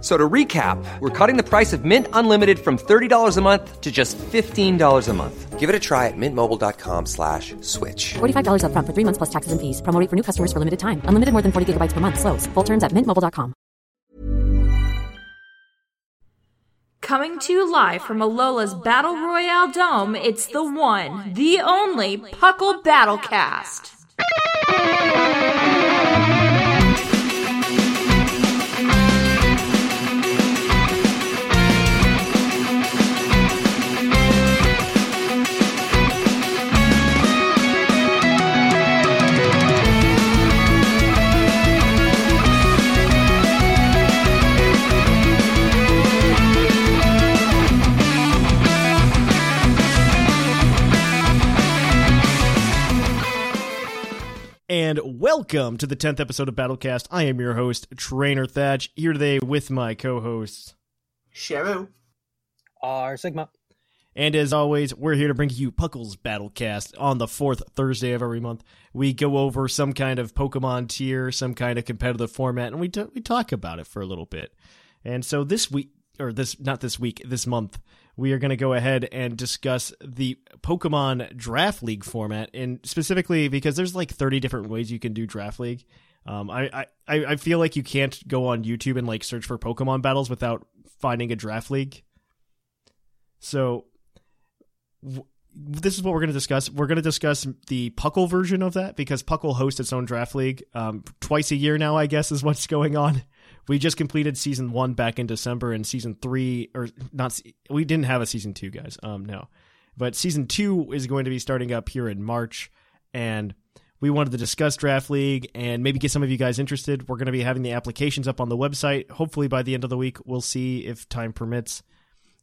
So to recap, we're cutting the price of Mint Unlimited from $30 a month to just $15 a month. Give it a try at mintmobile.com slash switch. $45 upfront for three months plus taxes and fees. Promo rate for new customers for limited time. Unlimited more than 40 gigabytes per month. Slows. Full terms at mintmobile.com. Coming to you live from Alola's Battle Royale Dome, it's the one, the only Puckle Battlecast. Welcome to the 10th episode of Battlecast. I am your host, Trainer Thatch, here today with my co hosts. Shamu. R Sigma. And as always, we're here to bring you Puckle's Battlecast on the fourth Thursday of every month. We go over some kind of Pokemon tier, some kind of competitive format, and we, t- we talk about it for a little bit. And so this week, or this, not this week, this month, we are going to go ahead and discuss the Pokemon Draft League format, and specifically because there's like 30 different ways you can do Draft League. Um, I, I, I feel like you can't go on YouTube and like search for Pokemon battles without finding a Draft League. So w- this is what we're going to discuss. We're going to discuss the Puckle version of that because Puckle hosts its own Draft League um, twice a year now. I guess is what's going on. We just completed season one back in December, and season three, or not, we didn't have a season two, guys. Um, no, but season two is going to be starting up here in March, and we wanted to discuss Draft League and maybe get some of you guys interested. We're going to be having the applications up on the website. Hopefully by the end of the week, we'll see if time permits.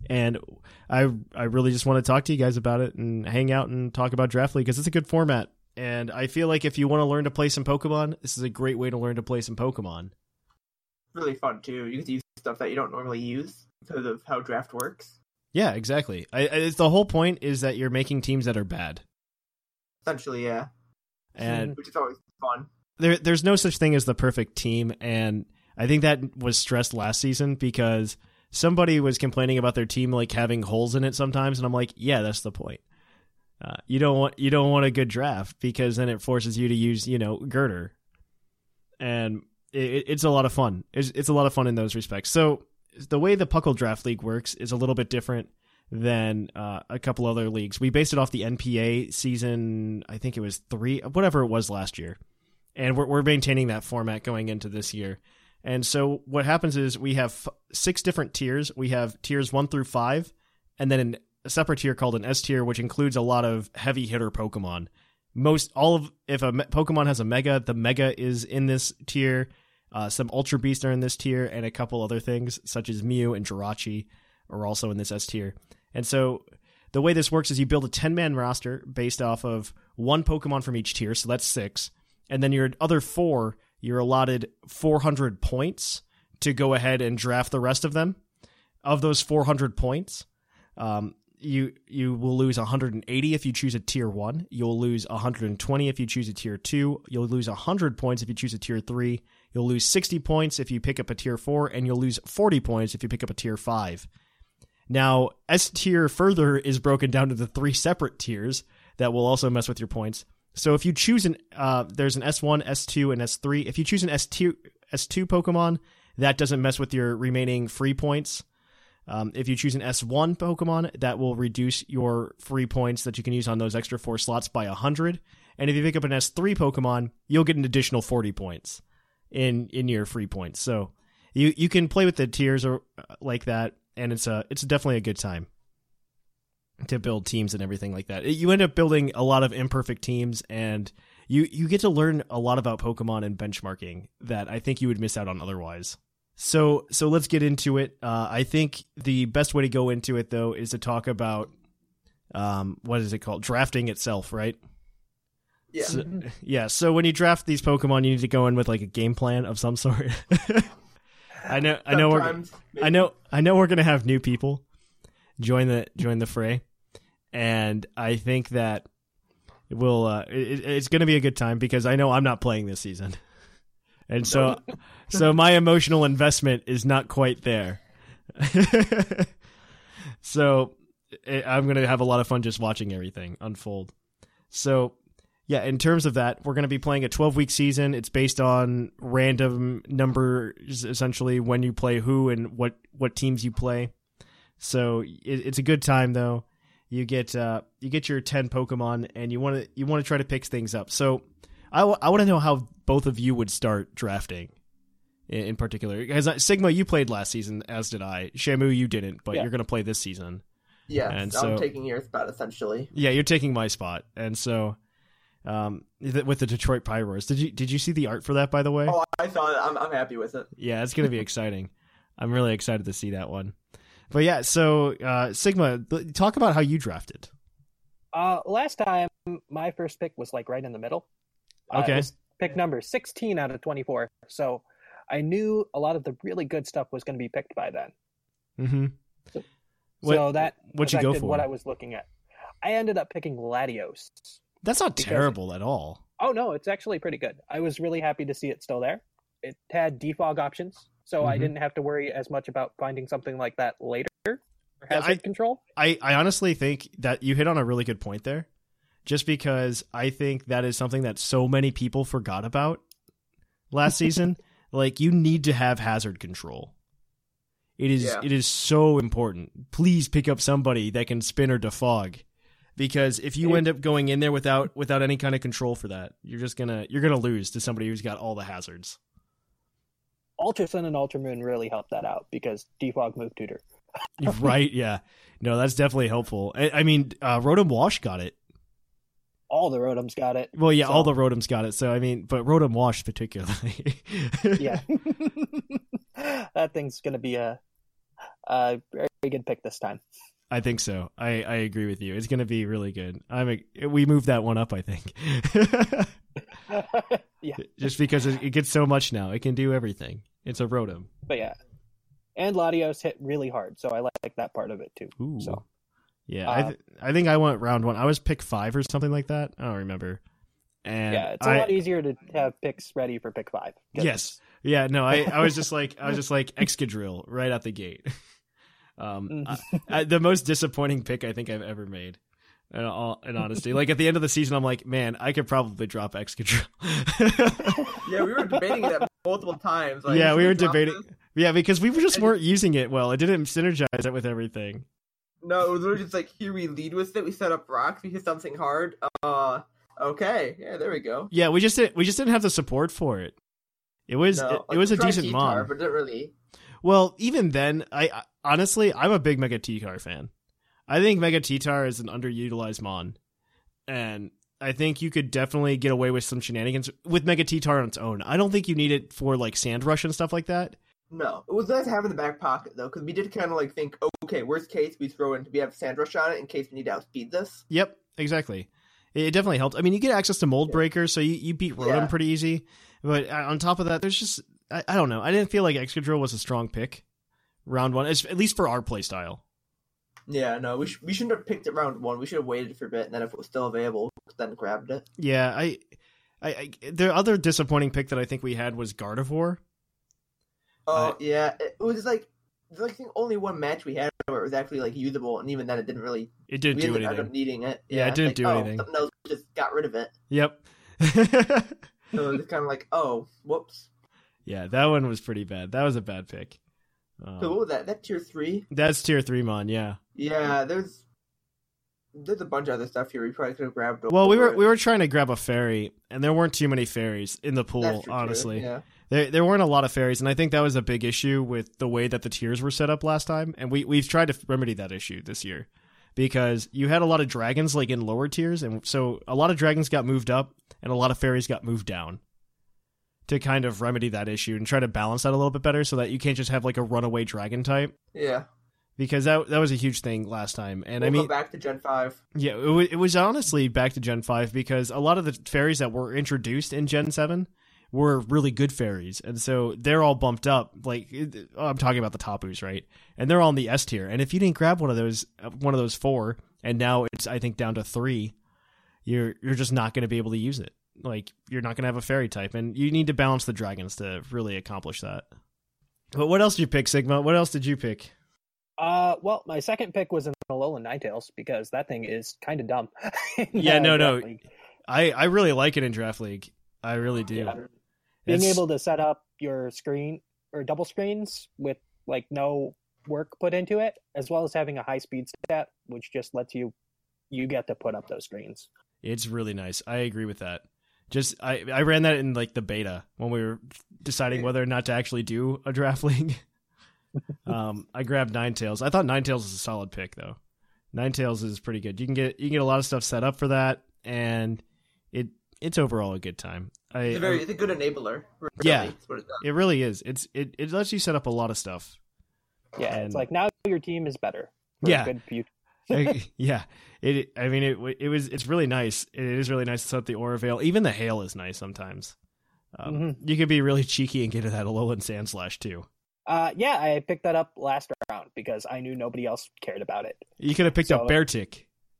And I I really just want to talk to you guys about it and hang out and talk about Draft League because it's a good format. And I feel like if you want to learn to play some Pokemon, this is a great way to learn to play some Pokemon really fun too. You get to use stuff that you don't normally use because of how draft works. Yeah, exactly. I, I, the whole point is that you're making teams that are bad. Essentially, yeah. And which is always fun. There, there's no such thing as the perfect team, and I think that was stressed last season because somebody was complaining about their team like having holes in it sometimes, and I'm like, yeah, that's the point. Uh, you don't want you don't want a good draft because then it forces you to use you know Gurdurr, and it, it's a lot of fun. It's, it's a lot of fun in those respects. So the way the Puckle Draft League works is a little bit different than uh, a couple other leagues. We based it off the NPA season, I think it was three, whatever it was last year, and we're we're maintaining that format going into this year. And so what happens is we have six different tiers. We have tiers one through five, and then an, a separate tier called an S tier, which includes a lot of heavy hitter Pokemon. Most all of if a Pokemon has a Mega, the Mega is in this tier. Uh, some Ultra Beasts are in this tier, and a couple other things such as Mew and Jirachi are also in this S tier. And so the way this works is you build a 10 man roster based off of one Pokemon from each tier, so that's six. And then your other four, you're allotted 400 points to go ahead and draft the rest of them. Of those 400 points, um, you you will lose 180 if you choose a tier 1 you'll lose 120 if you choose a tier 2 you'll lose 100 points if you choose a tier 3 you'll lose 60 points if you pick up a tier 4 and you'll lose 40 points if you pick up a tier 5 now s tier further is broken down into three separate tiers that will also mess with your points. So if you choose an uh, there's an s1 s2 and s3 if you choose an s2 s2 pokemon that doesn't mess with your remaining free points. Um, if you choose an S1 Pokemon, that will reduce your free points that you can use on those extra four slots by 100. And if you pick up an S3 Pokemon, you'll get an additional 40 points in in your free points. So you you can play with the tiers or uh, like that, and it's a it's definitely a good time to build teams and everything like that. You end up building a lot of imperfect teams, and you you get to learn a lot about Pokemon and benchmarking that I think you would miss out on otherwise. So so let's get into it. Uh, I think the best way to go into it though is to talk about um, what is it called drafting itself, right? Yeah. So, yeah. So when you draft these Pokemon, you need to go in with like a game plan of some sort. I know. I know. We're, I know. I know. We're gonna have new people join the join the fray, and I think that it will. Uh, it, it's gonna be a good time because I know I'm not playing this season, and so so my emotional investment is not quite there. so eh, I'm gonna have a lot of fun just watching everything unfold. So yeah, in terms of that, we're going to be playing a 12 week season. It's based on random numbers, essentially when you play who and what what teams you play. So it, it's a good time though. You get uh, you get your 10 Pokemon, and you want to you want to try to pick things up. So I, w- I want to know how both of you would start drafting. In, in particular, because uh, Sigma, you played last season, as did I. Shamu, you didn't, but Yeah. you're going to play this season. Yeah, And I'm taking your spot essentially. Yeah, you're taking my spot, and so um, with the Detroit Pyros, did you did you see the art for that? By the way, Oh, I saw it. I'm, I'm happy with it. yeah, it's gonna be exciting. I'm really excited to see that one. But yeah, so uh, Sigma, talk about how you drafted. Uh, last time, my first pick was like right in the middle. Uh, Okay. was pick number 16 out of 24. So I knew a lot of the really good stuff was going to be picked by then. Mm-hmm. So What- that what'd you go for? what I was looking at. I ended up picking Latios. That's not terrible at all. Oh no, it's actually pretty good. I was really happy to see it still there. It had defog options, so I Mhm. didn't have to worry as much about finding something like that later. for Hazard I- control. I, I honestly think that you hit on a really good point there. Just because I think that is something that so many people forgot about last season. Like you need to have hazard control. It is Yeah. it is so important. Please pick up somebody that can spin or defog. Because if you end up going in there without without any kind of control for that, you're just gonna you're gonna lose to somebody who's got all the hazards. Ultra Sun and Ultra Moon really helped that out because defog move tutor. right? Yeah. No, that's definitely helpful. I, I mean, uh, Rotom Wash got it. All the Rotoms got it. Well, yeah, So- all the Rotoms got it. So I mean, but Rotom Wash particularly. yeah. that thing's gonna be a, a very good pick this time. I think so. I, I agree with you. It's going to be really good. I'm a, we moved that one up. I think yeah, just because it, it gets so much now. It can do everything. It's a Rotom. but yeah, and Latios hit really hard, so I like that part of it too. Ooh. So Yeah, I Uh, th- I think I went round one. I was pick five or something like that. I don't remember. And yeah, it's a I, lot easier to have picks ready for pick five. Yes. Yeah. No. I, I was just like I was just like Excadrill right out the gate. Um, Mm. I, I, the most disappointing pick I think I've ever made. In, all, in honesty, like at the end of the season, I'm like, man, I could probably drop Excadrill. Yeah, we were debating that multiple times. Like, yeah, we were debating. this? Yeah, because we just weren't using it well. It didn't synergize it with everything. No, it was literally just like here we lead with it. We set up rocks. We hit something hard. Uh, okay, yeah, there we go. Yeah, we just didn't. We just didn't have the support for it. It was No, it, like, it was a decent T-Tar, but it didn't really. Well, even then, I, I honestly I'm a big Mega T-Tar fan. I think Mega T-Tar is an underutilized mon, and I think you could definitely get away with some shenanigans with Mega T-Tar on its own. I don't think you need it for like Sand Rush and stuff like that. No, it was nice to have in the back pocket though, because we did kind of like think, okay, worst case we throw in we have sand rush on it in case we need to outspeed this. Yep, exactly. It, it definitely helped. I mean, you get access to Mold Breaker, so you, you beat Rotom Yeah. pretty easy. But uh, on top of that, there's just I, I don't know. I didn't feel like Excadrill was a strong pick round one, at least for our play style. Yeah, no, we sh- we shouldn't have picked it round one. We should have waited for a bit, and then if it was still available, then grabbed it. Yeah, I, I, I the other disappointing pick that I think we had was Gardevoir. Oh Uh, yeah, it was like like I only one match we had where it was actually like usable, and even then it didn't really. It didn't do anything. up needing it. Yeah, it didn't like, do oh, anything. Something else just got rid of it. Yep. So it's kind of like, oh, whoops. Yeah, that one was pretty bad. That was a bad pick. Um, So what was that? That tier three? That's tier three mon. Yeah. Yeah, there's there's a bunch of other stuff here we probably could have grabbed. Well, we were it. we were trying to grab a fairy, and there weren't too many fairies in the pool, true, too, honestly. Yeah. There, there weren't a lot of fairies, and I think that was a big issue with the way that the tiers were set up last time. And we we've tried to remedy that issue this year because you had a lot of dragons like in lower tiers, and so a lot of dragons got moved up, and a lot of fairies got moved down to kind of remedy that issue and try to balance that a little bit better, so that you can't just have like a runaway dragon type Yeah. because that that was a huge thing last time. And we'll I mean, go back to Gen Five. yeah, it, w- it was honestly back to Gen 5 because a lot of the fairies that were introduced in Gen 7 were really good fairies. And so they're all bumped up. Like, I'm talking about the Tapus, right? And they're all in the S tier. And if you didn't grab one of those, uh, one of those four, and now it's, I think, down to three, you're, you're just not going to be able to use it. Like, you're not going to have a fairy type. And you need to balance the dragons to really accomplish that. But what else did you pick, Sigma? What else did you pick? Uh, well, my second pick was an Alolan Ninetales because that thing is kind of dumb. Yeah, no, no. League. I, I really like it in Draft League. I really do. Yeah. Being able to set up your screen or double screens with like no work put into it, as well as having a high speed stat, which just lets you you get to put up those screens. It's really nice. I agree with that. Just I I ran that in like the beta when we were deciding whether or not to actually do a draft league. um, I grabbed Ninetales. I thought Ninetales is a solid pick though. Ninetales is pretty good. You can get you can get a lot of stuff set up for that, and it it's overall a good time. I, It's a very, it's a good enabler. Really, Yeah. it really is. It's it it lets you set up a lot of stuff. Yeah, And- it's like now your team is better. for a Yeah. good future. I- yeah, it. I mean, it. It was. It's really nice. It is really nice to set up the aura veil. Even the hail is nice sometimes. Um, Mhm. You could be really cheeky and get to that Alolan Sandslash too. Uh, yeah, I picked that up last round because I knew nobody else cared about it. You could have picked So- up Beartic.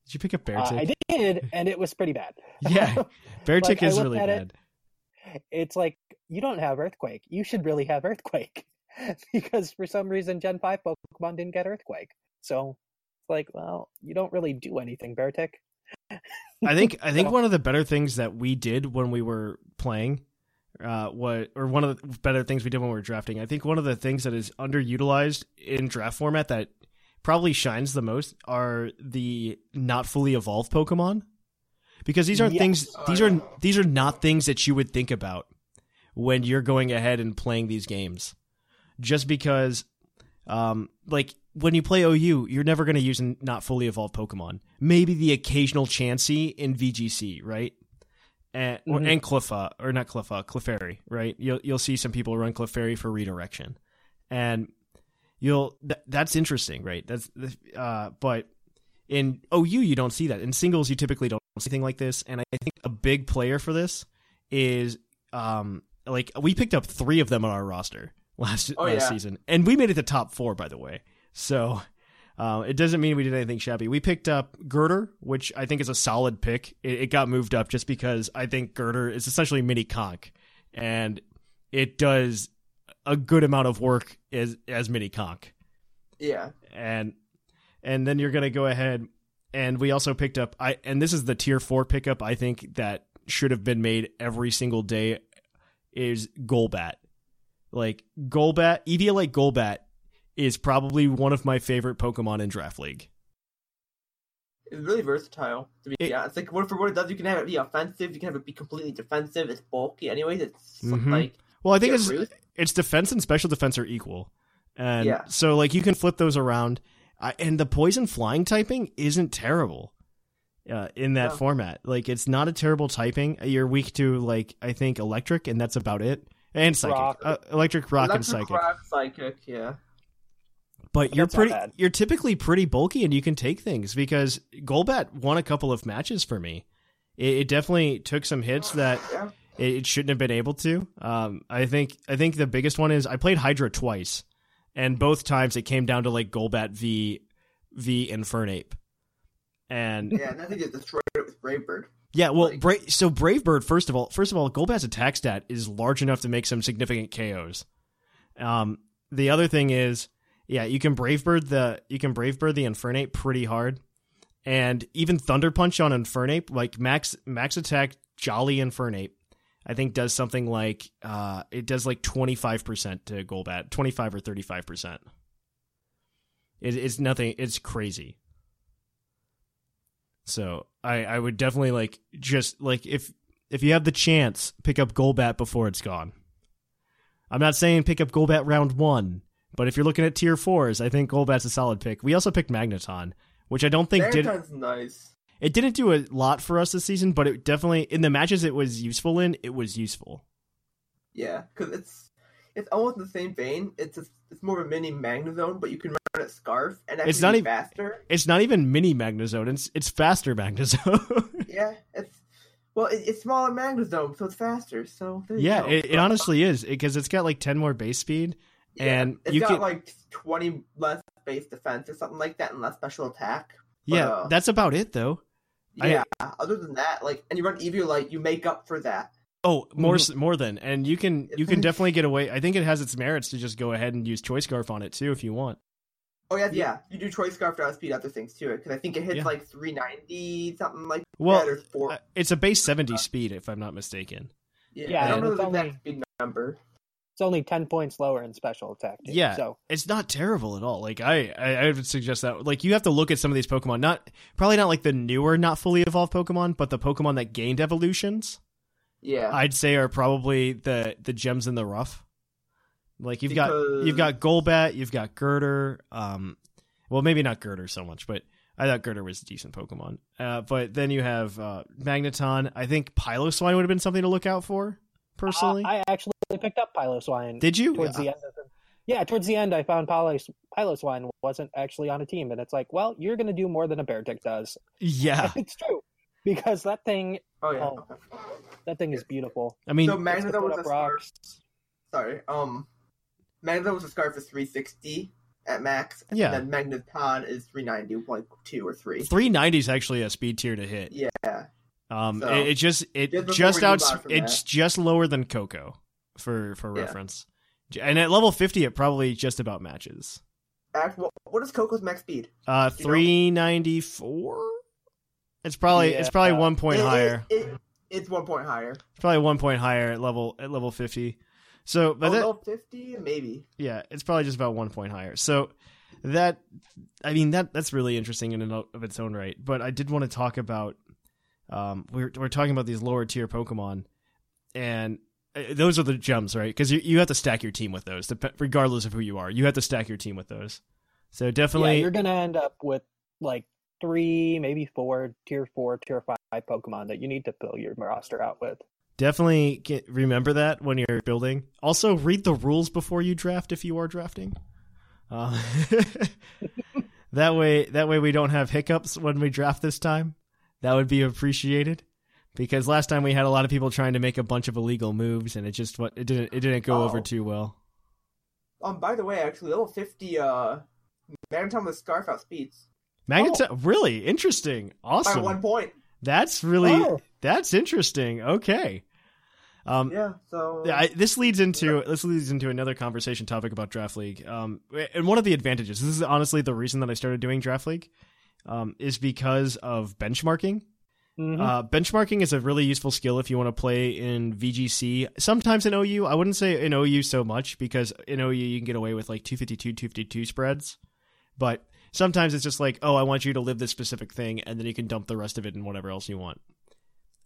Did you pick up Uh, Beartic? I did, and it was pretty bad. Yeah, Beartic Like, is really at it, bad. It's like you don't have Earthquake. You should really have Earthquake because for some reason Gen Five Pokemon didn't get Earthquake. So it's like, well, you don't really do anything, Beartic. I think. I think So- one of the better things that we did when we were playing, uh, what or one of the better things we did when we were drafting. I think one of the things that is underutilized in draft format that probably shines the most are the not fully evolved Pokemon, because these aren't Yes. things. Oh, These are these are not things that you would think about when you're going ahead and playing these games. Just because, um, like when you play OU, you're never going to use a not fully evolved Pokemon. Maybe the occasional Chansey in VGC, right? And, or, Mhm. and Cleffa, or not Cleffa, Clefairy, right? You'll you'll see some people run Clefairy for redirection, and you'll th- that's interesting, right? That's uh, but in OU you don't see that. In singles you typically don't see anything like this, and I think a big player for this is um like we picked up three of them on our roster last Oh, last yeah. season, and we made it to top four by the way. So uh, it doesn't mean we did anything shabby. We picked up Gurdurr, which I think is a solid pick. It, it got moved up just because I think Gurdurr is essentially mini conch, and it does a good amount of work as as mini conch Yeah. and and then you're gonna go ahead and we also picked up I and this is the tier four pickup I think that should have been made every single day is Golbat. Like Golbat, Eviolite Golbat is probably one of my favorite Pokemon in Draft League. It's really versatile. To be It- honest, like what for what it does, you can have it be offensive. You can have it be completely defensive. It's bulky, anyways. It's Mhm. like Well, I think it's its defense and special defense are equal, and Yeah. so like you can flip those around. I, and the poison flying typing isn't terrible uh, in that No. format. Like it's not a terrible typing. You're weak to like I think electric, and that's about it. And psychic, Rock. Uh, electric, rock, and psychic. Rock, psychic, yeah. But you're pretty, you're typically pretty bulky, and you can take things because Golbat won a couple of matches for me. It, it definitely took some hits that Yeah. it, it shouldn't have been able to. Um, I think I think the biggest one is I played Hydra twice, and both times it came down to like Golbat v v Infernape, and Yeah, and I think it destroyed it with Brave Bird. yeah, well, Like- Bra- so Brave Bird first of all, first of all, Golbat's attack stat is large enough to make some significant KOs. Um, the other thing is, yeah, you can Brave Bird the you can Brave Bird the Infernape pretty hard, and even Thunder Punch on Infernape, like max max attack Jolly Infernape, I think does something like uh, it does like twenty five percent to Golbat, twenty five or thirty five percent. It's nothing. It's crazy. So I I would definitely like just like if if you have the chance, pick up Golbat before it's gone. I'm not saying pick up Golbat round one, but if you're looking at tier fours, I think Golbat's a solid pick. We also picked Magneton, which I don't think did nice. it didn't do a lot for us this season, but it definitely in the matches it was useful in, it was useful. Yeah, because it's it's almost the same vein. It's a, it's more of a mini Magnezone, but you can run a Scarf and It's not even- faster. It's not even mini Magnezone, it's it's faster Magnezone. Yeah, it's well, it, it's smaller Magnezone, so it's faster. So there you yeah, go. it, it honestly is because it's got like 10 more base speed Yeah, and it's you got can like twenty less base defense or something like that, and less special attack. Yeah, uh, that's about it though. I- Yeah. other than that, like, and you run Eviolite, you make up for that. Oh, more Mm-hmm. more than, and you can you can definitely get away. I think it has its merits to just go ahead and use Choice Scarf on it too if you want. Oh yeah, yeah. You do choice scarf to outspeed other things too, because I think it hits Yeah. like three ninety something like Well, that, or four. Uh, It's a base seventy speed if I'm not mistaken. yeah, yeah, I don't know it's the exact only- speed number. It's only ten points lower in special attack. Too, Yeah, So it's not terrible at all. Like I, I, I would suggest that. Like you have to look at some of these Pokemon. Not probably not like the newer, not fully evolved Pokemon, but the Pokemon that gained evolutions. Yeah, I'd say are probably the the gems in the rough. Like you've got you've got Golbat, you've got Gurdurr. Um, well, maybe not Gurdurr so much, but I thought Gurdurr was a decent Pokemon. Uh, but then you have uh, Magneton. I think Piloswine would have been something to look out for. Personally, Uh, I actually picked up Piloswine. did you? towards the end of the yeah towards the end i found Pilos, Piloswine wasn't actually on a team and it's like well you're going to do more than a Beartic does Yeah, it's true because that thing oh yeah. oh. that thing is beautiful I mean, so it's Magneton was a up scarf. Sorry, um, Magneton was a scarf for three sixty at max. Yeah. and then Magneton is three ninety, like two or three. 390 is actually a speed tier to hit. Yeah, Um, So, it, it just it just before just we move out it's that. just lower than Koko for for Yeah. reference. And at level 50 it probably just about matches. Act, what, what is Koko's max speed? Uh You know? 394? It's probably it's probably Yeah. 1 point It- higher. it- it's one point higher. It's probably 1 point higher at level at level 50. So but oh, that, no, fifty maybe. yeah, it's probably just about 1 point higher. So that I mean that that's really interesting in and of its own right. But I did want to talk about um we're we're talking about these lower tier Pokemon and uh, those are the gems, right? Because you you have to stack your team with those, regardless of who you are. You have to stack your team with those. So yeah definitely, you're going to end up with like three maybe four tier four tier five pokemon that you need to fill your roster out with definitely get, remember that when you're building. Also, read the rules before you draft if you are drafting. Uh, that way, that way we don't have hiccups when we draft this time. That would be appreciated. Because last time we had a lot of people trying to make a bunch of illegal moves, and it just what it didn't it didn't go over Oh. too well. Um, by the way, actually, level fifty, uh, Magneton with scarf outspeeds Magneton, really interesting, awesome. by one point. That's really Oh. that's interesting. Okay. Um, Yeah, so Yeah, I, this leads into this leads into another conversation topic about draft league. Um, and one of the advantages, this is honestly the reason that I started doing draft league, um, is because of benchmarking. Mhm. Uh, benchmarking is a really useful skill if you want to play in VGC. Sometimes in OU, I wouldn't say in OU so much because in OU you can get away with like 252, 252 spreads. But sometimes it's just like, oh, I want you to live this specific thing, and then you can dump the rest of it in whatever else you want.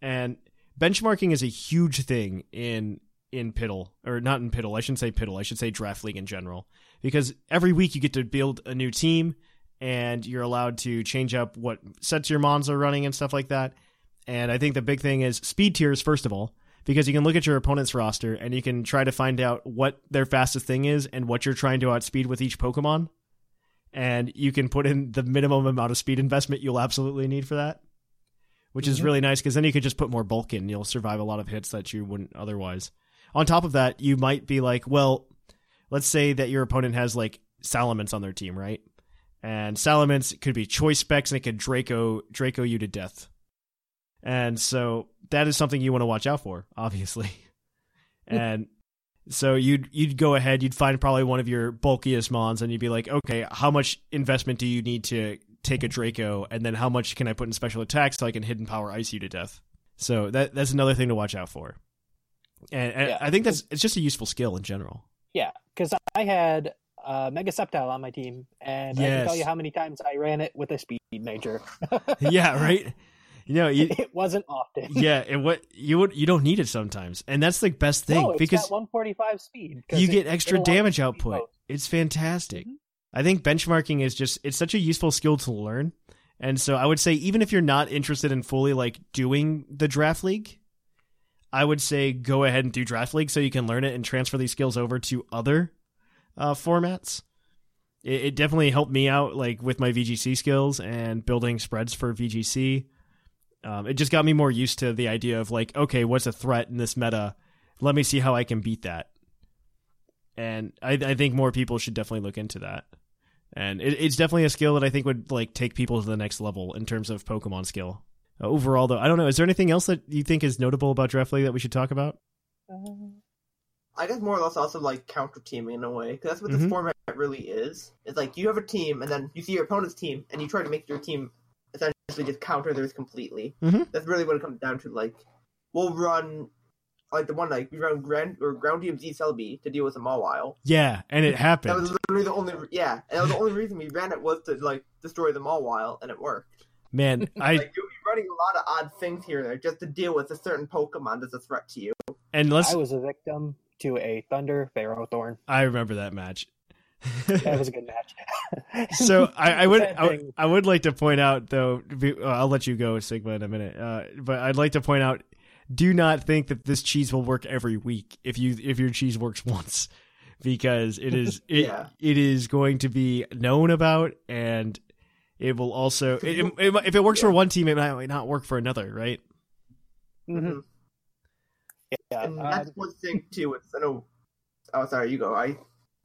And benchmarking is a huge thing in in Piddle, or not in Piddle. I shouldn't say Piddle. I should say Draft League in general, because every week you get to build a new team, and you're allowed to change up what sets your mons are running and stuff like that. And I think the big thing is speed tiers first of all, because you can look at your opponent's roster and you can try to find out what their fastest thing is and what you're trying to outspeed with each Pokemon. And you can put in the minimum amount of speed investment you'll absolutely need for that which is mm-hmm. really nice because then you could just put more bulk in. You'll survive a lot of hits that you wouldn't otherwise. On top of that, you might be like, well, let's say that your opponent has like Salamence on their team, right? And Salamence could be choice specs and it could Draco Draco you to death. And so that is something you want to watch out for, obviously. and so you'd you'd go ahead, you'd find probably one of your bulkiest mons, and you'd be like, okay, how much investment do you need to take a Draco, and then how much can I put in special attacks so I can hidden power ice you to death? So that that's another thing to watch out for. And, and Yeah. I think that's it's just a useful skill in general. yeah because i had uh mega Sceptile on my team and i can tell you how many times i ran it with a speed major yeah, right. You know, you, it wasn't often. yeah, and what you would you don't need it sometimes, and that's the best thing no, because 145 speed. you it- get it extra damage output. It's fantastic. Mhm. I think benchmarking is just it's such a useful skill to learn. And so I would say even if you're not interested in fully like doing the draft league, I would say go ahead and do draft league so you can learn it and transfer these skills over to other uh, formats. It, it definitely helped me out like with my VGC skills and building spreads for VGC. Um, it just got me more used to the idea of like, okay, what's a threat in this meta? Let me see how I can beat that. And I, I think more people should definitely look into that. And it, it's definitely a skill that I think would like take people to the next level in terms of Pokemon skill. Uh, overall, though, I don't know. Is there anything else that you think is notable about Draft that we should talk about? I guess more or less also like counter teaming in a way because that's what Mhm. this format really is. It's like you have a team and then you see your opponent's team and you try to make your team essentially just counter theirs completely. Mhm. That's really what it comes down to. Like we'll run like the one like we run Grand or Ground DMZ Celebi to deal with a Mawile. Yeah, and it happened. That was literally the only yeah, and that was the only reason we ran it was to like destroy the Mawile, and it worked. Man, I Like you'll be running a lot of odd things here and there just to deal with a certain Pokemon that's a threat to you. and let's. I was a victim to a Thunder Ferrothorn. I remember that match. That was a good match. so I, I would I, thing. I would like to point out though uh, I'll let you go Sigma in a minute uh, but I'd like to point out do not think that this cheese will work every week if you if your cheese works once because it is it, Yeah. it is going to be known about and it will also it, it, if it works for one team it might not work for another right Mhm. Yeah. And uh, that's one thing too. It's I know. Oh, sorry. You go. I.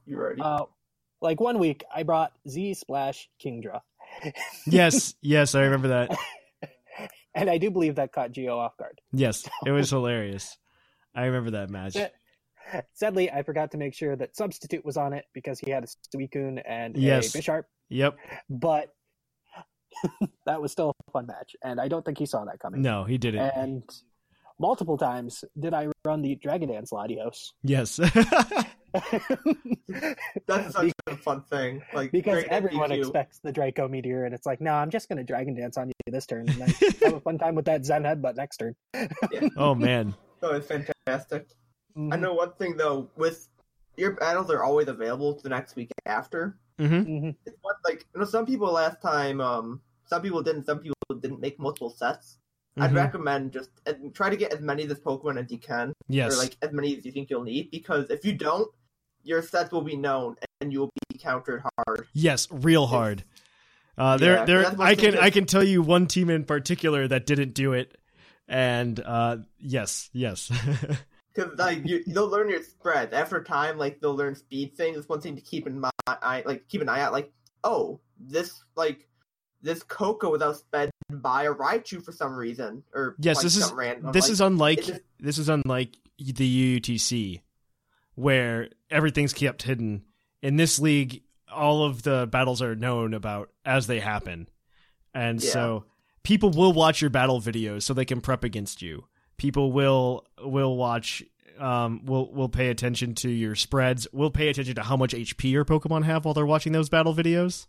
You ready? uh, like one week, I brought Z Splash Kingdra. yes yes I remember that and I do believe that caught Geo off guard. yes it was hilarious I remember that match Yeah. Sadly, I forgot to make sure that Substitute was on it because he had a Suicune and Yes. a Bisharp, yep but that was still a fun match, and I don't think he saw that coming. no he didn't And multiple times did I run the Dragon Dance Latios. yes That's such a fun thing. Like because everyone MPQ. expects the Draco Meteor, and it's like, no, I'm just going to Dragon Dance on you this turn, and then have a fun time with that Zen Headbutt next turn. oh man Oh, it's fantastic. I Mhm. know one thing though. With your battles are always available the next week after. hmm Mhm. It's what like you know some people last time. Um, some people didn't. Some people didn't make multiple sets. I'd Mhm. recommend just uh, try to get as many of this Pokemon as you can, Yes. or like as many as you think you'll need. Because if you don't, your sets will be known and you will be countered hard. yes, real hard. Uh, there, Yeah, there. I can, I can tell you one team in particular that didn't do it, and uh, yes, yes, Because like you, they'll learn your spreads after time. Like they'll learn speed things. It's one thing to keep in mind. I Like keep an eye out. Like oh, this like this Koko without sped by a Raichu for some reason, or yes. like, This is random. this like, is unlike just- this is unlike the UUTC, where everything's kept hidden. In this league, all of the battles are known about as they happen, and Yeah. so people will watch your battle videos so they can prep against you. People will will watch um will will pay attention to your spreads. We'll pay attention to how much HP your Pokemon have while they're watching those battle videos.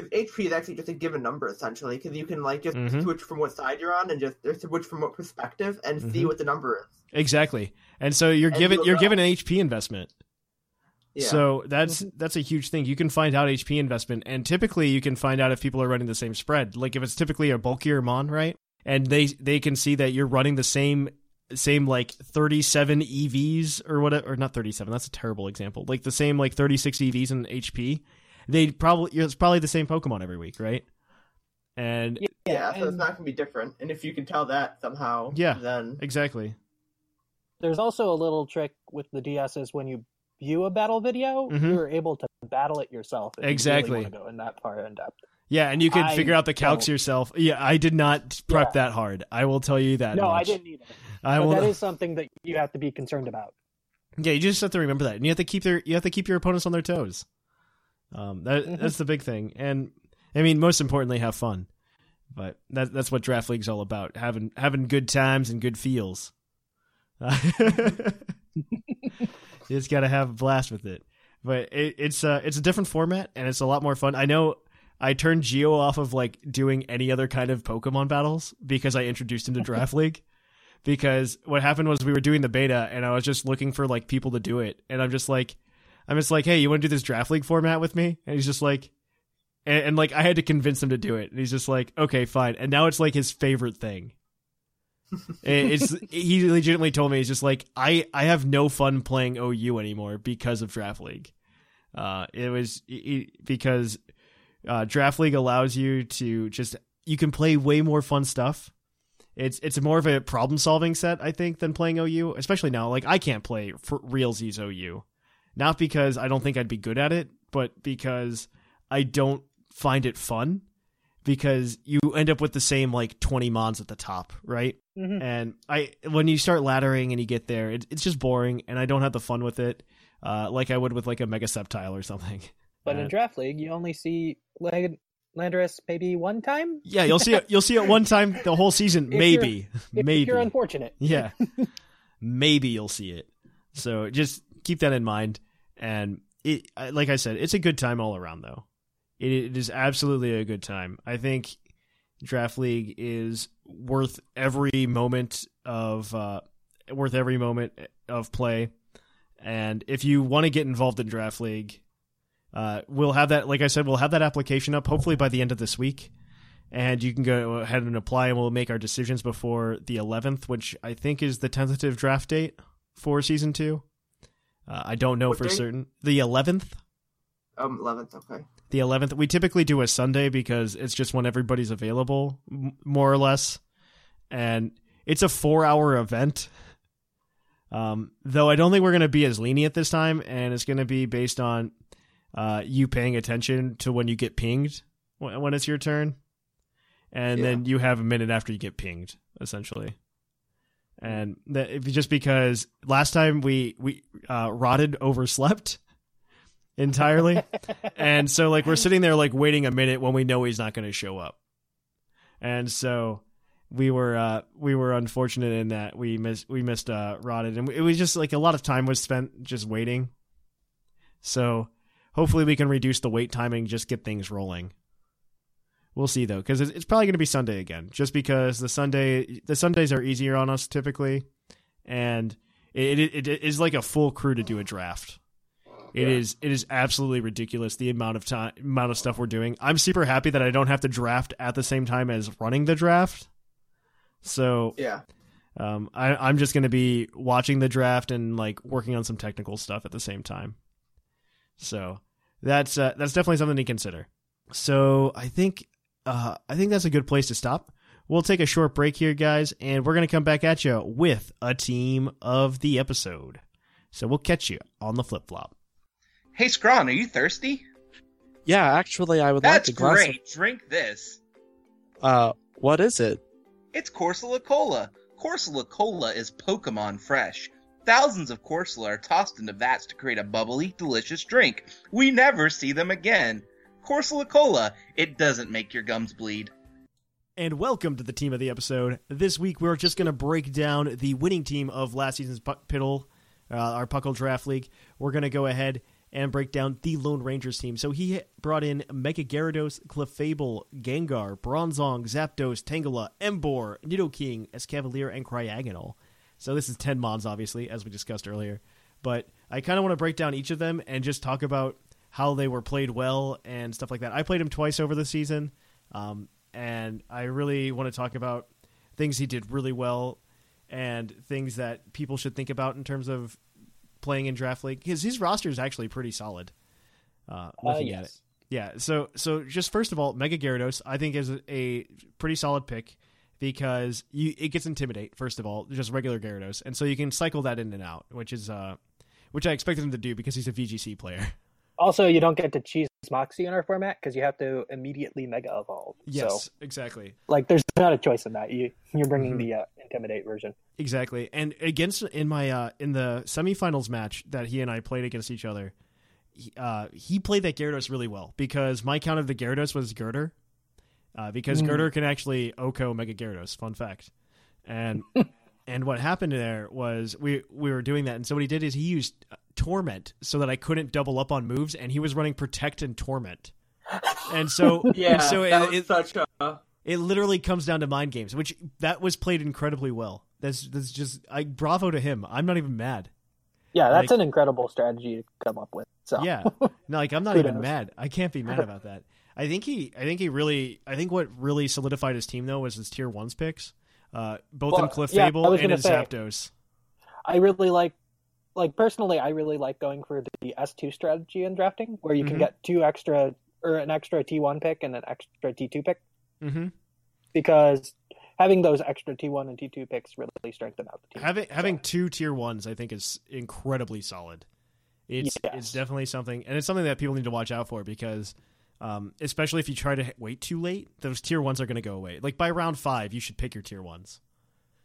Because HP is actually just a given number essentially. Because you can like just Mhm. switch from what side you're on and just switch from what perspective and see Mhm. what the number is. Exactly. And so you're And given you're given an HP investment. Yeah. So that's that's a huge thing. You can find out HP investment, and typically you can find out if people are running the same spread. Like if it's typically a bulkier mon, right? And they they can see that you're running the same same like 37 EVs or whatever, or not 37. That's a terrible example. Like the same like 36 EVs in HP. They probably it's probably the same Pokemon every week, right? And yeah, so it's not gonna be different. And if you can tell that somehow, Yeah. then exactly. There's also a little trick with the DS is when you view a battle video, Mhm. you're able to battle it yourself. if you really Exactly. wanna go in that far in depth. Yeah, and you can I figure out the calcs don't. yourself. Yeah, I did not prep Yeah. that hard. I will tell you that. No, I didn't either. I but will. that is something that you have to be concerned about. Yeah, you just have to remember that, and you have to keep their you have to keep your opponents on their toes. Um, that Mhm. that's the big thing, and I mean, most importantly, have fun. But that that's what draft league's all about having having good times and good feels. you just got to have a blast with it. But it, it's uh it's a different format and it's a lot more fun. I know I turned Geo off of like doing any other kind of Pokemon battles because I introduced him to Draft League. Because what happened was we were doing the beta and I was just looking for like people to do it, and I'm just like, I'm just like, hey, you want to do this Draft League format with me? And he's just like, and, and like I had to convince him to do it, and he's just like, okay, fine. And now it's like his favorite thing. it's he legitimately told me he's just like I I have no fun playing OU anymore because of Draft League. Uh, it was it, because uh, Draft League allows you to just you can play way more fun stuff. It's it's more of a problem solving set I think than playing OU, especially now. Like I can't play for realsies OU, not because I don't think I'd be good at it, but because I don't find it fun. Because you end up with the same like twenty mons at the top, right? Mhm. And I when you start laddering and you get there, it, it's just boring, and I don't have the fun with it, uh, like I would with like a Mega Sceptile or something. But Uh, in draft league, you only see Land- Landorus maybe one time. Yeah, you'll see it. You'll see it one time the whole season, If maybe, If maybe. you're unfortunate. yeah, maybe you'll see it. So just keep that in mind. And it, like I said, it's a good time all around. Though it, it is absolutely a good time. I think draft league is worth every moment of uh, worth every moment of play. And if you want to get involved in draft league, uh, we'll have that. Like I said, we'll have that application up hopefully by the end of this week and you can go ahead and apply and we'll make our decisions before the 11th which i think is the tentative draft date for season two uh, i don't know What for date? certain the 11th Um, eleventh. Okay. the 11th we typically do a sunday because it's just when everybody's available m- more or less and it's a four hour event um, though i don't think we're going to be as lenient this time and it's going to be based on uh, you paying attention to when you get pinged when when it's your turn and Yeah. then you have a minute after you get pinged essentially and that if- just because last time we we uh rotted overslept entirely. And so like we're sitting there like waiting a minute when we know he's not going to show up. And so we were uh we were unfortunate in that we missed we missed uh rotted. And it was just like a lot of time was spent just waiting. So hopefully we can reduce the wait time and just get things rolling We'll see though, because it's probably going to be Sunday again, just because the Sunday the Sundays are easier on us typically, and it it, it is like a full crew to do a draft. It is it is absolutely ridiculous the amount of time amount of stuff we're doing. I'm super happy that I don't have to draft at the same time as running the draft. So Yeah. um, I, I'm just going to be watching the draft and like working on some technical stuff at the same time. So that's uh, that's definitely something to consider. So I think uh, I think that's a good place to stop. We'll take a short break here, guys, and we're going to come back at you with a team of the episode. So we'll catch you on the flip flop. Hey, Scrawn, are you thirsty? Yeah, actually, I would That's like to. glass. great. Drink this. Uh, what is it? It's Corsola Cola. Corsola Cola is Pokemon fresh. Thousands of Corsola are tossed into vats to create a bubbly, delicious drink. We never see them again. Corsola Cola. It doesn't make your gums bleed. And welcome to the team of the episode. This week we're just going to break down the winning team of last season's Piddle, uh, our Puckle Draft League. We're going to go ahead and break down the Lone Rangers team. So he brought in Mega Gyarados, Clefable, Gengar, Bronzong, Zapdos, Tangela, Emboar, Nidoking, Escavalier, and Cryogonal. So this is 10 Mons, obviously, as we discussed earlier. But I kind of want to break down each of them and just talk about how they were played well and stuff like that. I played him twice over the season, um, and I really want to talk about things he did really well and things that people should think about in terms of playing in draft league because his roster is actually pretty solid. Uh, Uh, looking at it, yeah. So so just first of all, Mega Gyarados I think is a pretty solid pick because you it gets intimidate first of all just regular Gyarados and so you can cycle that in and out which is uh which I expected him to do because he's a VGC player. Also, you don't get to choose Moxie in our format because you have to immediately Mega Evolve. Yes, So, exactly. like, there's not a choice in that. You you're bringing Mhm. the uh, Intimidate version. Exactly. And against in my uh in the semifinals match that he and I played against each other, he, uh he played that Gyarados really well because my count of the Gyarados was Gurdurr. Uh, because Mm. Gurdurr can actually OHKO Mega Gyarados. Fun fact. And and what happened there was we we were doing that and so what he did is he used Torment so that I couldn't double up on moves and he was running Protect and Torment. And so, Yeah, and so that it, was it, such a. it literally comes down to mind games, which that was played incredibly well. That's that's just I bravo to him. I'm not even mad. Yeah, that's Like- an incredible strategy to come up with. So Yeah, no, like I'm not even Kudos. mad. I can't be mad about that. I think he, I think he really, I think what really solidified his team though was his tier ones picks, uh, both in Well, Cliff yeah, Fable was and in gonna say- Zapdos. I really like, like personally, I really like going for the S two strategy in drafting, where you can get two extra or an extra T one pick and an extra T two pick, Mm-hmm. because having those extra T one and T two picks really strengthen out the team. Having having two tier ones, I think, is incredibly solid. It's Yes. it's definitely something, and it's something that people need to watch out for because, um, especially if you try to wait too late, those tier ones are going to go away. Like by round five, you should pick your tier ones.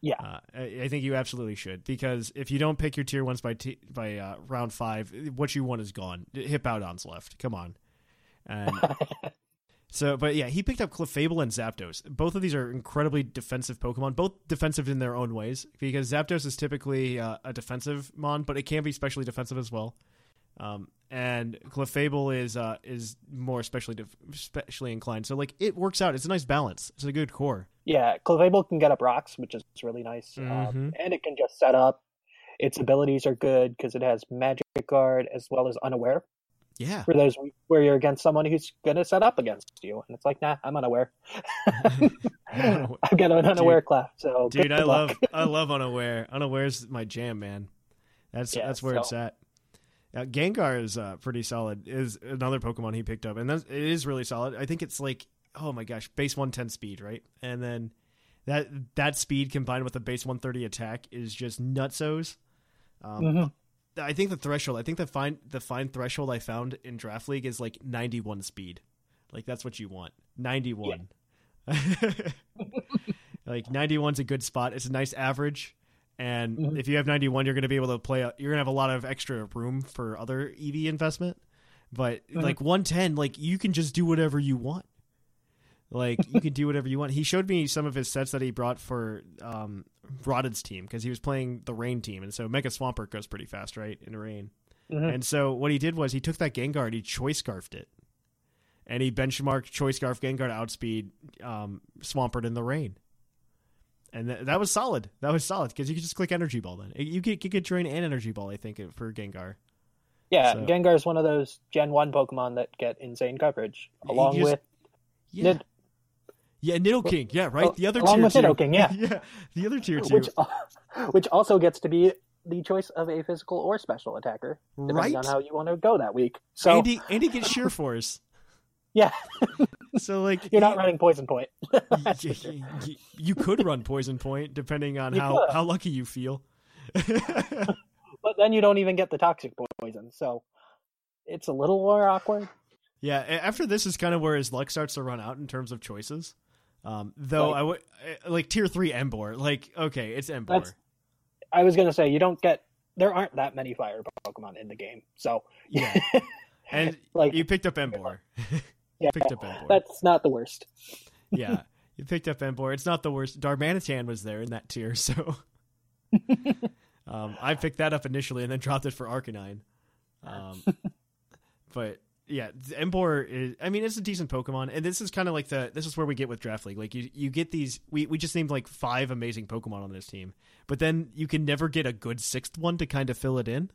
Yeah. Uh, I, I think you absolutely should because if you don't pick your tier ones by t- by uh, round five, what you want is gone. Hippowdon's left. Come on. And so, but yeah, he picked up Clefable and Zapdos. Both of these are incredibly defensive Pokemon, both defensive in their own ways because Zapdos is typically uh, a defensive mon, but it can be specially defensive as well. Um, and Clefable is uh, is more specially def- specially inclined. So like it works out. It's a nice balance. It's a good core. Yeah, Clefable can get up rocks, which is really nice, um, Mhm. and it can just set up. Its abilities are good because it has Magic Guard as well as Unaware. Yeah. For those where you're against someone who's gonna set up against you, and it's like, nah, I'm unaware. I've got an unaware Dude. class, so Dude, I luck. love I love unaware. Unaware's my jam, man. That's Yeah, that's where it's at. Gengar is uh, pretty solid. Is another Pokemon he picked up, and that's, it is really solid. I think it's like oh my gosh, base one ten speed, right? And then that that speed combined with the base one thirty attack is just nutsos. Um, Mhm. I think the threshold. I think the fine the fine threshold I found in draft league is like ninety one speed. Like that's what you want. Ninety one. like 91's a good spot. It's a nice average. And Mhm. if you have 91, you're going to be able to play. A, you're going to have a lot of extra room for other EV investment. But Mhm. like 110, like you can just do whatever you want. Like you can do whatever you want. He showed me some of his sets that he brought for um, team because he was playing the Rain team, and so Mega Swampert goes pretty fast, right, in the Rain. Mhm. And so what he did was he took that Gengar and he choice scarfed it, and he benchmarked choice scarf Gengar to outspeed um, Swampert in the Rain. And th- that was solid. That was solid because you could just click Energy Ball. Then you could you could drain and Energy Ball. I think for Gengar. Yeah, So- Gengar is one of those Gen One Pokemon that get insane coverage, along just- with Yeah, Nid- yeah, Nidoking. Yeah, right. Oh, The other along tier with two. Nidoking, yeah. yeah. The other tier two. which which also gets to be the choice of a physical or special attacker, depending Right. on how you want to go that week. So Andy Andy gets Sheer Force. yeah, So like you're not running Poison Point. y- y- y- you could run Poison Point depending on You how could. how lucky you feel. but then you don't even get the toxic poison, so it's a little more awkward. Yeah, after this is kind of where his luck starts to run out in terms of choices. Um, though Right. I would like tier three Emboar. Like, okay, it's Emboar. That's- I was gonna say you don't get there aren't that many fire Pokemon in the game, so Yeah. and like you picked up Emboar. yeah, picked up Emboar. that's not the worst. yeah, you picked up Emboar. It's not the worst. Darmanitan was there in that tier, so um, I picked that up initially and then dropped it for Arcanine. Um, but yeah, Emboar is. I mean, it's a decent Pokemon, and this is kind of like the. This is where we get with Draft League. Like you, you get these. We we just named like five amazing Pokemon on this team, but then you can never get a good sixth one to kind of fill it in.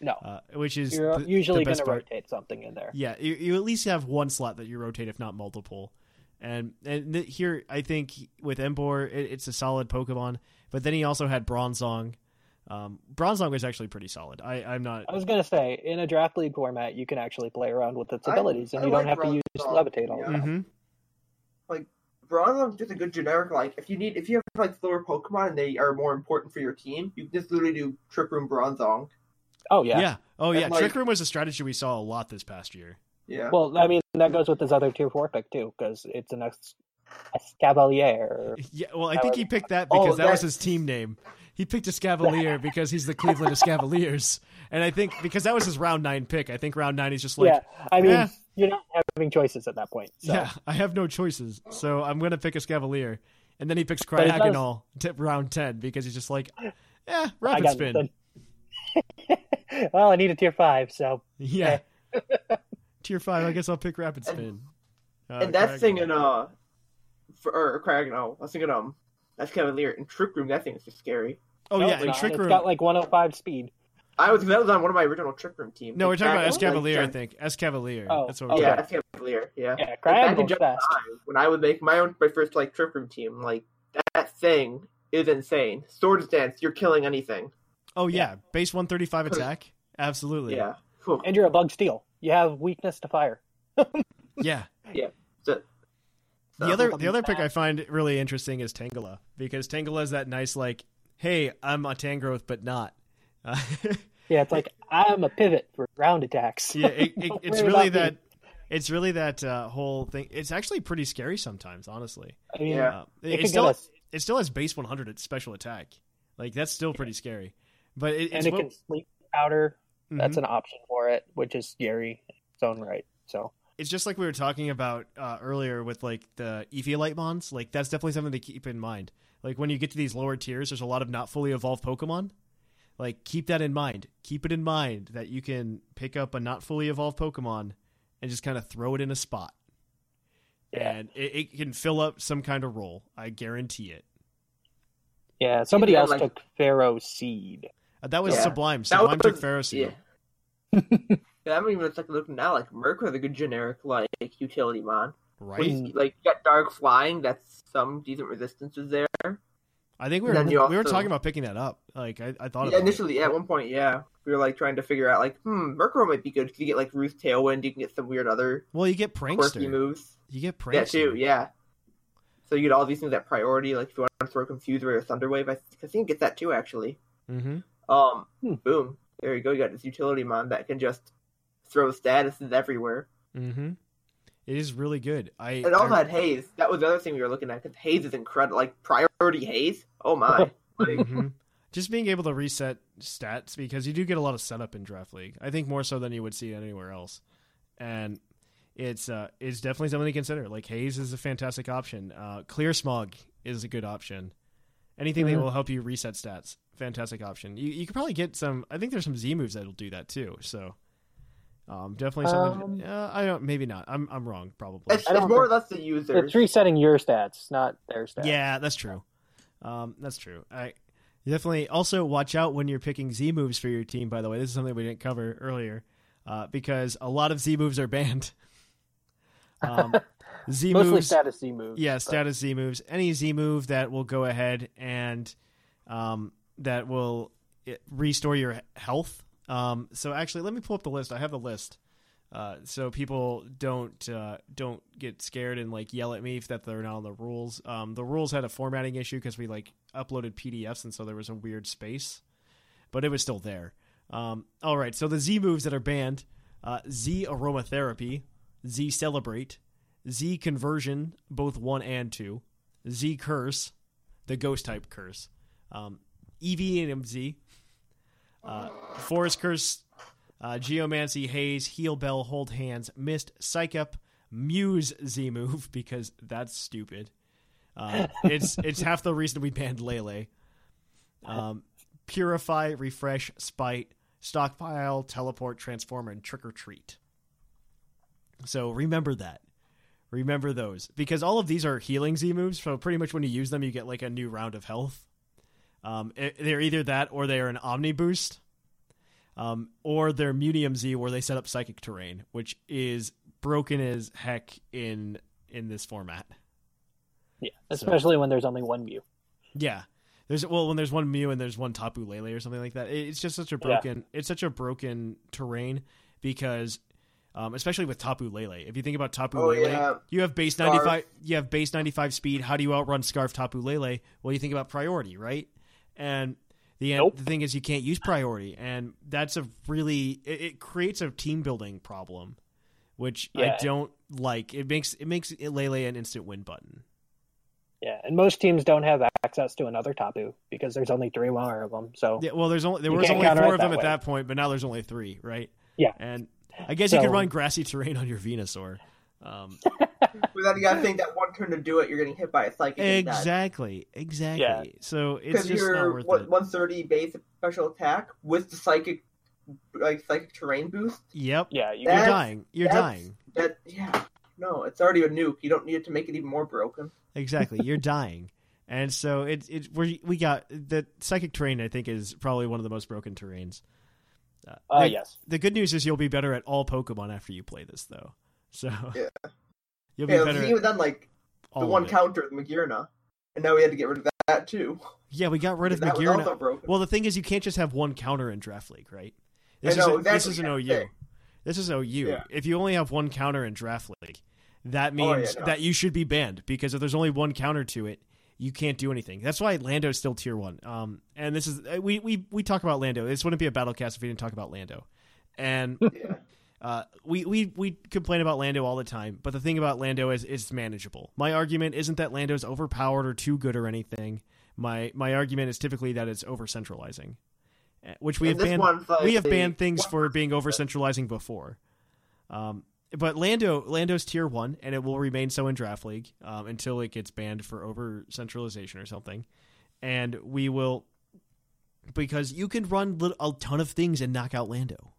No, uh, which is you're the- usually best gonna rotate something in there. Yeah, you, you at least have one slot that you rotate, if not multiple. And and th- here, I think with Emboar, it, it's a solid Pokemon. But then he also had Bronzong. Um, Bronzong is actually pretty solid. I, I'm not. I was gonna say in a draft league format, you can actually play around with its I- abilities, and I you don't like have to use Bronzong, levitate all the yeah. time. Mhm. like Bronzong's just a good generic. Like if you need, if you have like slower Pokemon and they are more important for your team, you can just literally do Trick Room Bronzong. Oh yeah. Yeah. Oh And, yeah. like- Trick Room was a strategy we saw a lot this past year. Yeah. Well, I mean that goes with his other tier four pick too, because it's an ex- Escavalier. Yeah. Well, I think he picked that Oh, because that was his team name. He picked a Escavalier because he's the Cleveland Escavaliers, and I think because that was his round nine pick. I think round nine he's just like, yeah, I mean eh. you're not having choices at that point. So. Yeah, I have no choices, so I'm gonna pick a Scavalier, and then he picks But it to round ten because he's just like, yeah, I rapid spin, nothing. well, I need a tier five, so yeah. tier five. I guess I'll pick Rapid Spin. Uh, and that's Crag- thinking uh, for, or Crag. No, I was thinking um, that's Cavalier and Trick Room. That thing is just scary. Oh No, yeah, it's and not. Trick It's Room. got like 105 speed. I was that was on one of my original Trick Room teams. no, we're talking about Back in, Escavalier. I think Escavalier. Oh, That's what oh, we're Yeah, talking. Escavalier. Yeah. Yeah, back in goes Jump fast. Nine, when I would make my own my first like Trick Room team, like that thing is insane. Swords dance, you're killing anything. Oh yeah, base one thirty five attack. Absolutely. Yeah. Whew. And you're a bug steel. You have weakness to fire. Yeah. Yeah. So, The other the other pick I find really interesting is Tangela because Tangela is that nice like, hey, I'm a Tangrowth but not. Uh, Yeah, it's like I'm a pivot for ground attacks. yeah, it, it, it's really about me. that. It's really that uh, whole thing. It's actually pretty scary sometimes, honestly. I mean, Yeah. Uh, it it, could still it still has base 100 at special attack. Like that's still pretty scary. But it, and it what- can sleep powder. That's Mhm. an option for it, which is scary in its own right. So it's just like we were talking about uh, earlier with like the Eviolite mons. Like that's definitely something to keep in mind. Like when you get to these lower tiers, there's a lot of not fully evolved Pokemon. Like keep that in mind. Keep it in mind that you can pick up a not fully evolved Pokemon and just kind of throw it in a spot, yeah, and it, it can fill up some kind of role. I guarantee it. yeah. Somebody Yeah, else like- took Ferroseed. Uh, that was Yeah. Sublime. That Sublime took Ferroseed. Yeah. yeah, I'm even like looking now. Like Merc was a good generic like utility mon. Right. When you- like you got Dark Flying, that's some decent resistances there. I think we were Then you we were also- talking about picking that up. Like I, I thought Yeah, about it. initially, yeah, at one point, yeah, we were like trying to figure out like, hmm, Murkrow might be good because you get like Ruth Tailwind, you can get some weird other Well, you get quirky Prankster. moves. You get Prankster. Yeah, too, yeah. So you get all these things at priority. Like if you want to throw Confuse Ray or Thunderwave, I, I think you get that too actually. Mm-hmm. Um, Hmm. boom, there you go. You got this utility mon that can just throw statuses everywhere. Mm-hmm. It is really good. I It also I- had Haze. That was the other thing we were looking at because Haze is incredible. Like priority Haze. Oh my. Mhm. Just being able to reset stats because you do get a lot of setup in draft league. I think more so than you would see anywhere else, and it's uh it's definitely something to consider. Like Haze is a fantastic option. Uh, Clear Smog is a good option. Anything that Mhm. will help you reset stats, fantastic option. You you could probably get some. I think there's some Z moves that'll do that too. So. Um, definitely something. Um, uh, I don't. Maybe not. I'm. I'm wrong. Probably. it's, it's more or less the user. It's resetting your stats, not their stats. Yeah, that's true. Um, that's true. I definitely also watch out when you're picking Z moves for your team. By the way, this is something we didn't cover earlier, uh, because a lot of Z moves are banned. Um, Z Mostly moves, status Z moves. yeah, but- status Z moves. Any Z move that will go ahead and um, that will eh, restore your health. Um, so actually, let me pull up the list. I have the list. Uh, so people don't uh, don't get scared and like yell at me if that they're not on the rules. Um, the rules had a formatting issue because we like uploaded PDFs and so there was a weird space, but it was still there. Um, all right, so the Z moves that are banned: uh, Z aromatherapy, Z celebrate, Z conversion, both one and two, Z curse, the ghost type curse, um, EV and MZ, uh, forest curse, uh, geomancy, haze, heal bell, hold hands, mist, psych up, muse Z move because that's stupid. Uh, it's it's half the reason we banned Lele. Um, purify, refresh, spite, stockpile, teleport, transform, and trick or treat. So remember that. Remember those because all of these are healing Z moves. So pretty much when you use them, you get like a new round of health. Um, they're either that or they are an Omni boost, um, or they're Mewnium Z where they set up Psychic Terrain, which is broken as heck in in this format. Yeah, especially when there's only one Mew. Yeah. There's well when there's one Mew and there's one Tapu Lele or something like that. It's just such a Yeah. broken it's such a broken terrain because um, especially with Tapu Lele. If you think about Tapu Oh, Lele, yeah. you have base 95 you have base 95 speed. How do you outrun Scarf Tapu Lele? Well, you think about priority, right? And the Nope. the thing is you can't use priority and that's a really it, it creates a team building problem which Yeah. I don't like. It makes it makes Lele an instant win button. Yeah, and most teams don't have access to another Tapu because there's only three more of them. So Yeah, well, there's only there was only four of them that at that point, but now there's only three, right? Yeah. and I guess you could run grassy terrain on your Venusaur. Um, But then you gotta think that one turn to do it, you're getting hit by a psychic. exactly, exactly. Yeah. So it's Because just not you're worth what, it. 130 base special attack with the psychic like psychic terrain boost. Yep. Yeah, you You're dying. You're dying. That yeah, no, it's already a nuke. You don't need it to make it even more broken. Exactly. You're dying. And so it it we we got the psychic terrain. I think is probably one of the most broken terrains. Uh, Uh, the, yes. The good news is you'll be better at all Pokemon after you play this, though. So Yeah. You'll be Yeah, better. even done like the one counter Magearna, and now we had to get rid of that too. Yeah, we got rid of Magearna. Well, the thing is, you can't just have one counter in Draft League, right? This know, is a, this is an OU. This is OU. Yeah. If you only have one counter in Draft League, that Oh, yeah, means no. that you should be banned because if there's only one counter to it, you can't do anything. That's why Lando is still tier one. Um, and this is uh, we we we talk about Lando. This wouldn't be a battle cast if we didn't talk about Lando. And Yeah. Uh, we, we we complain about Lando all the time, but the thing about Lando is it's manageable. My argument isn't that Lando's overpowered or too good or anything. My my argument is typically that it's over centralizing, which we And have banned. like we have banned things for being over centralizing before. Um, but Lando Lando's tier one, and it will remain so in draft league um, until it gets banned for over centralization or something. And we will because you can run a ton of things and knock out Lando.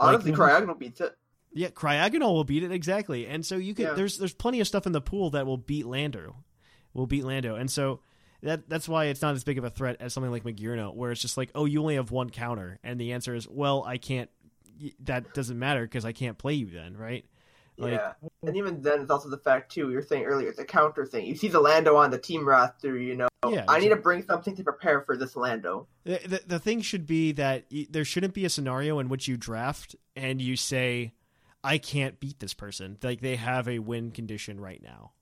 Honestly, Like- Cryogonal beats it. Yeah, Cryogonal will beat it exactly, and so you can. Yeah. There's there's plenty of stuff in the pool that will beat Lando, will beat Lando, and so that that's why it's not as big of a threat as something like Magearna, where it's just like, oh, you only have one counter, and the answer is, well, I can't. That doesn't matter because I can't play you then, right? Like, yeah, and even then, it's also the fact too. You were saying earlier, it's a counter thing. You see the Lando on the team roster, you know. Yeah, I need to bring something to prepare for this Lando. The, the, the thing should be that y- there shouldn't be a scenario in which you draft and you say, I can't beat this person. Like they have a win condition right now.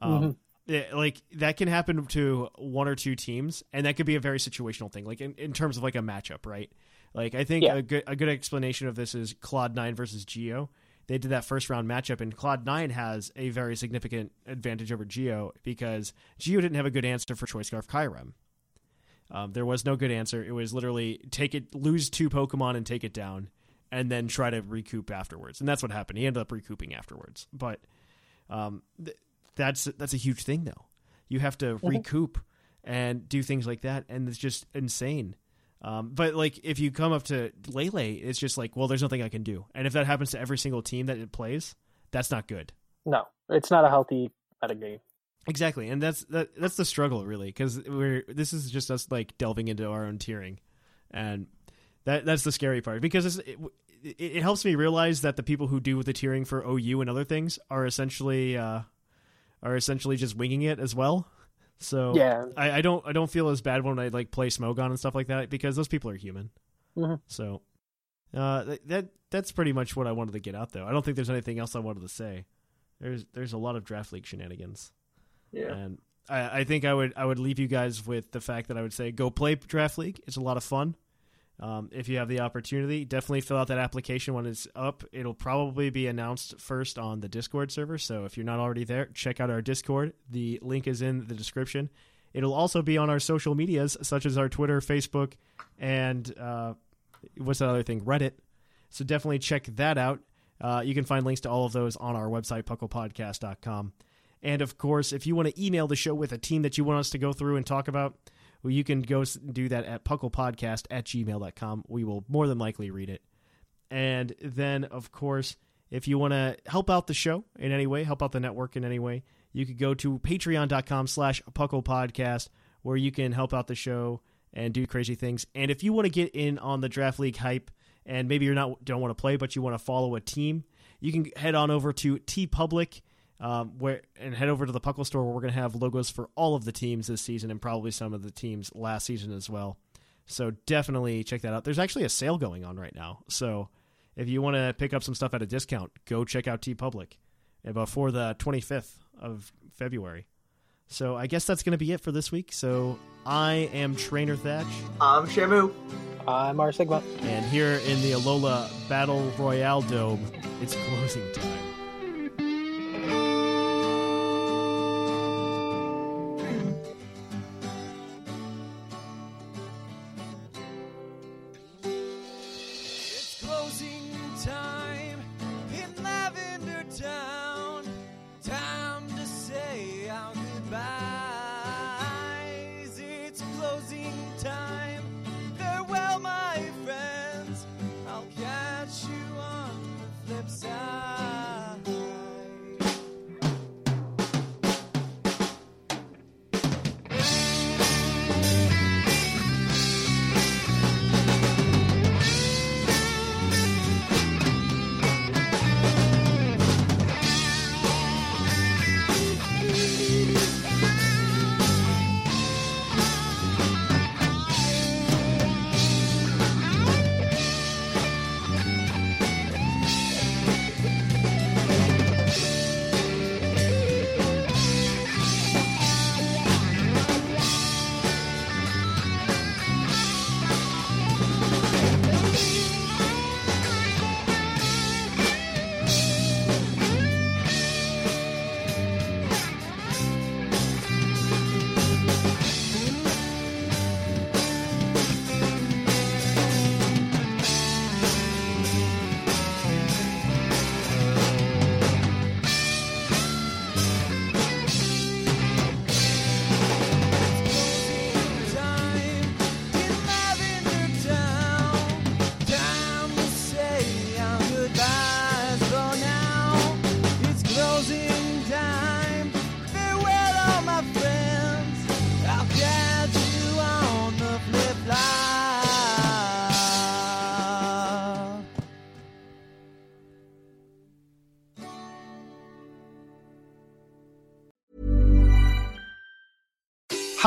Um, yeah, like that can happen to one or two teams, and that could be a very situational thing, like in, in terms of like a matchup, right? Like I think Yeah. a good a good explanation of this is Claude Nine versus Geo. They did that first round matchup, and Claude Nine has a very significant advantage over Geo because Geo didn't have a good answer for Choice Scarf Kyurem. Um, there was no good answer. It was literally take it, lose two Pokemon and take it down, and then try to recoup afterwards. And that's what happened. He ended up recouping afterwards. But um, th- that's that's a huge thing, though. You have to recoup and do things like that, and it's just insane. Um, but like if you come up to Lele, it's just like, well, there's nothing I can do. And if that happens to every single team that it plays, that's not good. No, it's not a healthy meta game. Exactly, and that's that, that's the struggle really, because we're this is just us like delving into our own tiering, and that that's the scary part because it's, it, it, it helps me realize that the people who do the tiering for OU and other things are essentially uh, are essentially just winging it as well. So Yeah. I, I don't I don't feel as bad when I like play Smogon and stuff like that because those people are human. Mhm. So uh, that, that that's pretty much what I wanted to get out though. I don't think there's anything else I wanted to say. There's there's a lot of draft league shenanigans. Yeah. And I, I think I would I would leave you guys with the fact that I would say go play draft league. It's a lot of fun. Um, if you have the opportunity, definitely fill out that application when it's up. It'll probably be announced first on the Discord server. So if you're not already there, check out our Discord. The link is in the description. It'll also be on our social medias, such as our Twitter, Facebook, and uh, what's that other thing? Reddit. So definitely check that out. Uh, you can find links to all of those on our website, pucklepodcast.com. And of course, if you want to email the show with a team that you want us to go through and talk about, well, you can go do that at pucklepodcast at gmail.com. We will more than likely read it. And then, of course, if you want to help out the show in any way, help out the network in any way, you could go to patreon.com slash pucklepodcast where you can help out the show and do crazy things. And if you want to get in on the draft league hype and maybe you're not don't want to play but you want to follow a team, you can head on over to TeePublic um, where and head over to the Puckle store where we're going to have logos for all of the teams this season and probably some of the teams last season as well. So definitely check that out. There's actually a sale going on right now. So if you want to pick up some stuff at a discount, go check out TeePublic before the 25th of February. So I guess that's going to be it for this week. So I am Trainer Thatch, I'm Shamu. I'm R Sigma. and here in the Alola Battle Royale Dome, it's closing time.